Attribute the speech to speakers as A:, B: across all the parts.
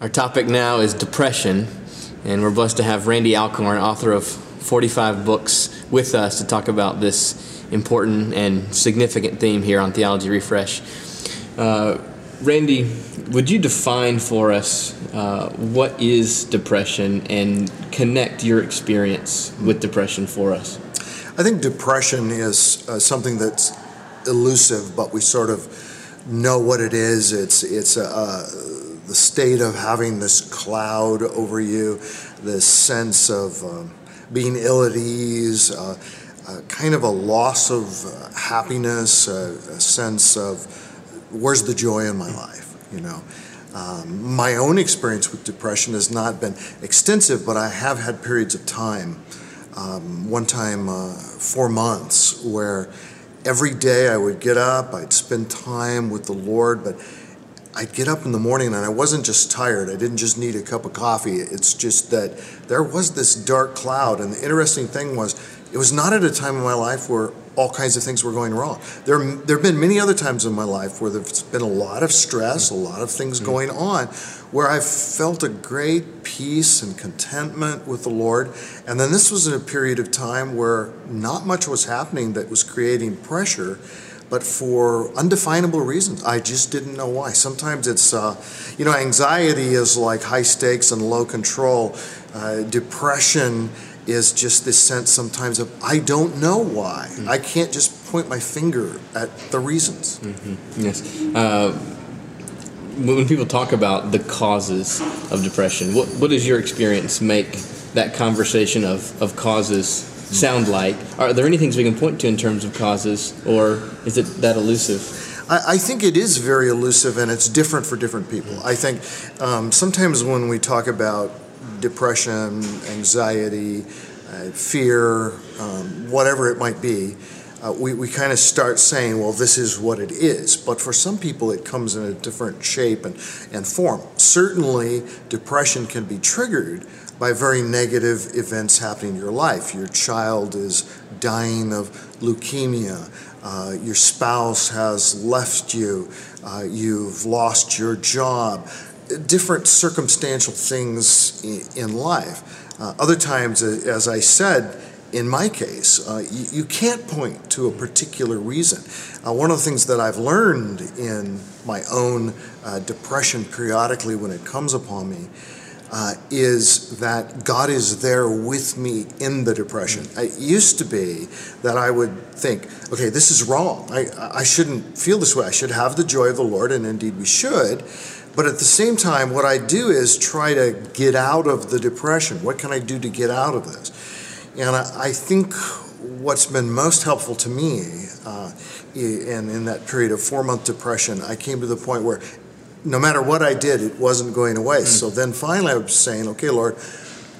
A: Our topic now is depression, and we're blessed to have Randy Alcorn, author of 45 books, with us to talk about this important and significant theme here on Theology Refresh. Uh, Randy, would you define for us uh, what is depression and connect your experience with depression for us?
B: I think depression is uh, something that's elusive, but we sort of know what it is. It's it's a, a the state of having this cloud over you, this sense of um, being ill at ease, uh, uh, kind of a loss of uh, happiness, a sense of where's the joy in my life, you know. Um, my own experience with depression has not been extensive, but I have had periods of time. Um, one time, uh, four months, where every day I would get up, I'd spend time with the Lord, but I'd get up in the morning and I wasn't just tired. I didn't just need a cup of coffee. It's just that there was this dark cloud. And the interesting thing was, it was not at a time in my life where all kinds of things were going wrong. There, there have been many other times in my life where there's been a lot of stress, a lot of things mm-hmm. going on, where I've felt a great peace and contentment with the Lord. And then this was in a period of time where not much was happening that was creating pressure but for undefinable reasons. I just didn't know why. Sometimes it's, uh, you know, anxiety is like high stakes and low control. Uh, depression is just this sense sometimes of I don't know why. Mm-hmm. I can't just point my finger at the reasons.
A: Mm-hmm. Yes. Uh, when people talk about the causes of depression, what, what does your experience make that conversation of, of causes sound like. Are there any things we can point to in terms of causes, or is it that elusive?
B: I, think it is very elusive and it's different for different people. I think um, sometimes when we talk about depression, anxiety, uh, fear, um, whatever it might be, uh, we, we kind of start saying, well, this is what it is. But for some people, it comes in a different shape and, and form. Certainly, depression can be triggered by very negative events happening in your life. Your child is dying of leukemia, uh, your spouse has left you, uh, you've lost your job, different circumstantial things in, life. Uh, other times, as I said, in my case, uh, you, you, can't point to a particular reason. Uh, one of the things that I've learned in my own uh, depression periodically when it comes upon me uh, is that God is there with me in the depression. It used to be that I would think, okay, this is wrong. I, I shouldn't feel this way. I should have the joy of the Lord, and indeed we should. But at the same time, what I do is try to get out of the depression. What can I do to get out of this? And I, I think what's been most helpful to me, uh, and in that period of four month depression, I came to the point where no matter what I did, it wasn't going away. Mm. So then finally I was saying, okay, Lord,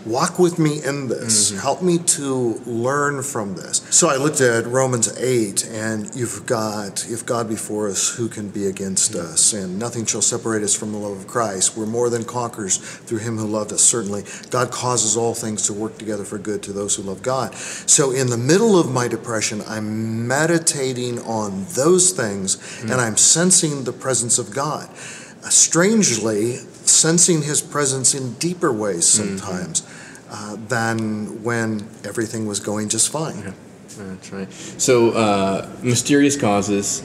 B: walk with me in this. Mm-hmm. Help me to learn from this. So I looked at Romans 8, and you've got, if God before us, who can be against mm-hmm. us? And nothing shall separate us from the love of Christ. We're more than conquerors through him who loved us, certainly. God causes all things to work together for good to those who love God. So in the middle of my depression, I'm meditating on those things, mm-hmm. and I'm sensing the presence of God strangely sensing his presence in deeper ways mm-hmm. sometimes mm-hmm. uh, than when everything was going just fine.
A: Yeah. That's right. So, uh, mysterious causes,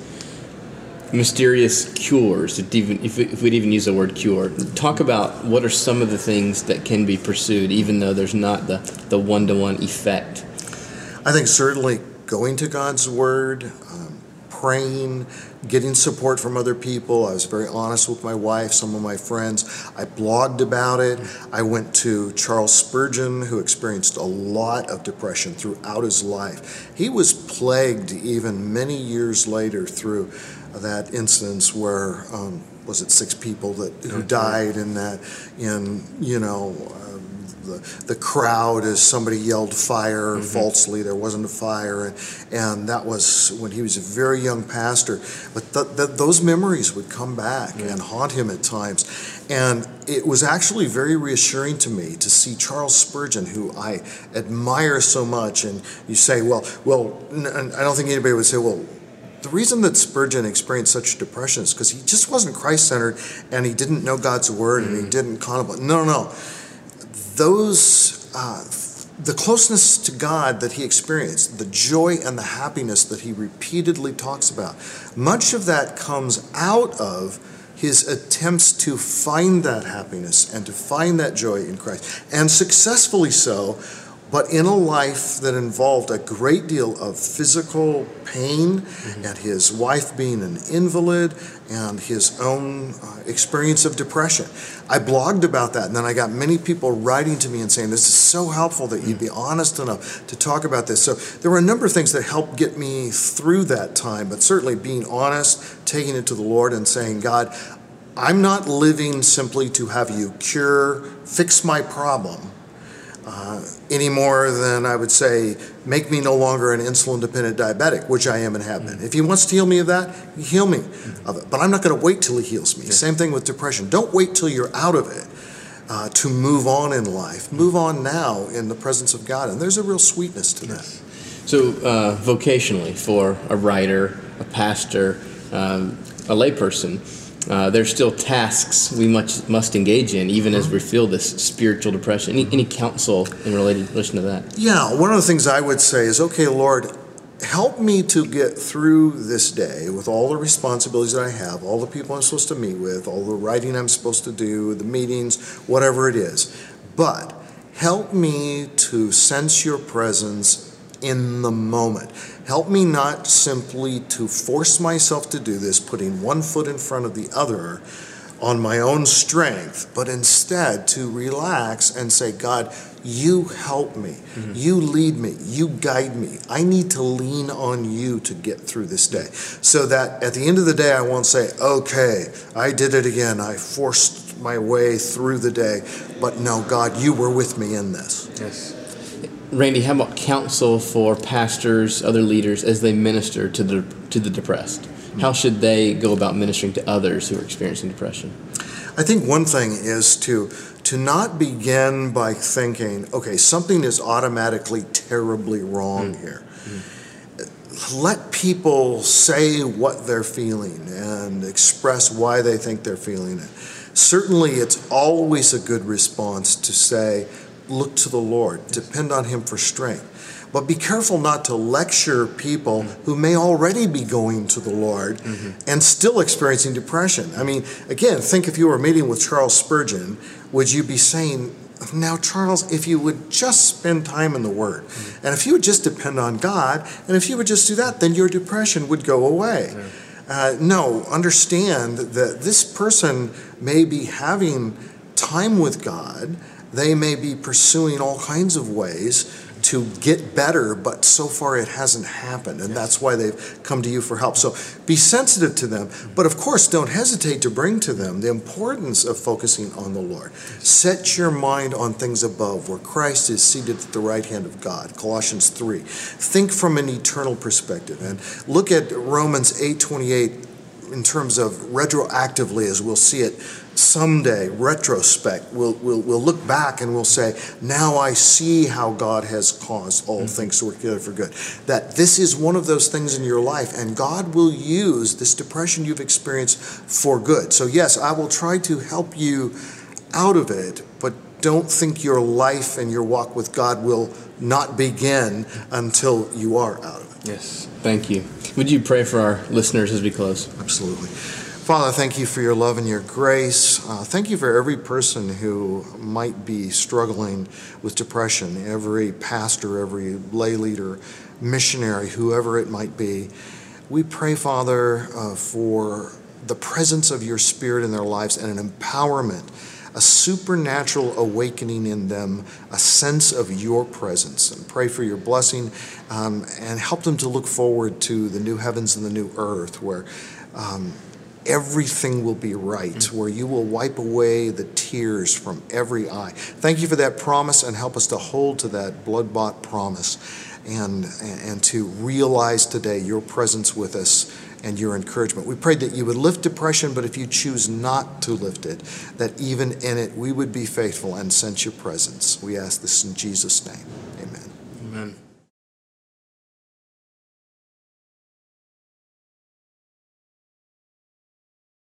A: mysterious cures, if, even, if, if we'd even use the word cure, talk about what are some of the things that can be pursued, even though there's not the, the one to one effect.
B: I think certainly going to God's Word, um, praying, getting support from other people. I was very honest with my wife, some of my friends. I blogged about it. I went to Charles Spurgeon, who experienced a lot of depression throughout his life. He was plagued even many years later through that instance where um, was it six people that who died in that in you know the, the crowd as somebody yelled fire mm-hmm. falsely. There wasn't a fire. And, and, that was when he was a very young pastor. But th- th- those memories would come back mm-hmm. and haunt him at times. And it was actually very reassuring to me to see Charles Spurgeon, who I admire so much. And you say, well, well, I don't think anybody would say, well, the reason that Spurgeon experienced such depression is because he just wasn't Christ centered and he didn't know God's word and he mm. didn't contemplate. No, no, no. Those, uh, the closeness to God that he experienced, the joy and the happiness that he repeatedly talks about, much of that comes out of his attempts to find that happiness and to find that joy in Christ, and successfully so but in a life that involved a great deal of physical pain mm-hmm. and his wife being an invalid and his own uh, experience of depression. I blogged about that and then I got many people writing to me and saying this is so helpful that you'd be mm. honest enough to talk about this. So there were a number of things that helped get me through that time, but certainly being honest, taking it to the Lord and saying, God, I'm not living simply to have you cure, fix my problem uh, any more than I would say, make me no longer an insulin dependent diabetic, which I am and have been. If he wants to heal me of that, heal me of it. But I'm not going to wait till he heals me. Same thing with depression. Don't wait till you're out of it. Uh, to move on in life. Move on now in the presence of God. And there's a real sweetness to that.
A: So, uh, vocationally, for a writer, a pastor, um, a layperson, uh, there's still tasks we much, must engage in, even as we feel this spiritual depression. Any, any counsel in relation to that?
B: Yeah, one of the things I would say is, okay, Lord, help me to get through this day with all the responsibilities that I have, all the people I'm supposed to meet with, all the writing I'm supposed to do, the meetings, whatever it is. But help me to sense your presence in the moment. Help me not simply to force myself to do this, putting one foot in front of the other on my own strength, but instead to relax and say, God, you help me. Mm-hmm. You lead me. You guide me. I need to lean on you to get through this day. So that at the end of the day, I won't say, okay, I did it again. I forced my way through the day. But no, God, you were with me in this.
A: Yes. Randy, how about counsel for pastors, other leaders as they minister to the to the depressed? How should they go about ministering to others who are experiencing depression?
B: I think one thing is to to not begin by thinking, okay, something is automatically terribly wrong mm. here. Mm. Let people say what they're feeling and express why they think they're feeling it. Certainly, it's always a good response to say, look to the Lord, depend on Him for strength. But be careful not to lecture people who may already be going to the Lord mm-hmm. and still experiencing depression. I mean, again, think if you were meeting with Charles Spurgeon, would you be saying, now, Charles, if you would just spend time in the Word, mm-hmm. and if you would just depend on God, and if you would just do that, then your depression would go away. Yeah. Uh, no, understand that this person may be having time with God they may be pursuing all kinds of ways to get better, but so far it hasn't happened. And that's why they've come to you for help. So be sensitive to them. But of course, don't hesitate to bring to them the importance of focusing on the Lord. Set your mind on things above, where Christ is seated at the right hand of God. Colossians 3. Think from an eternal perspective. And look at Romans 8 28 in terms of retroactively, as we'll see it someday, retrospect, we'll, we'll, we'll look back and we'll say, now I see how God has caused all mm-hmm. things to work together for good. That this is one of those things in your life, and God will use this depression you've experienced for good. So, yes, I will try to help you out of it, but don't think your life and your walk with God will not begin until you are out of it.
A: Yes, thank you. Would you pray for our listeners as we close?
B: Absolutely. Father, thank you for your love and your grace. Uh, thank you for every person who might be struggling with depression, every pastor, every lay leader, missionary, whoever it might be. We pray, Father, uh, for the presence of your Spirit in their lives and an empowerment, a supernatural awakening in them, a sense of your presence. And pray for your blessing um, and help them to look forward to the new heavens and the new earth where. Um, everything will be right, mm-hmm. where you will wipe away the tears from every eye. Thank you for that promise and help us to hold to that blood bought promise and, and to realize today your presence with us and your encouragement. We prayed that you would lift depression, but if you choose not to lift it, that even in it we would be faithful and sense your presence. We ask this in Jesus' name.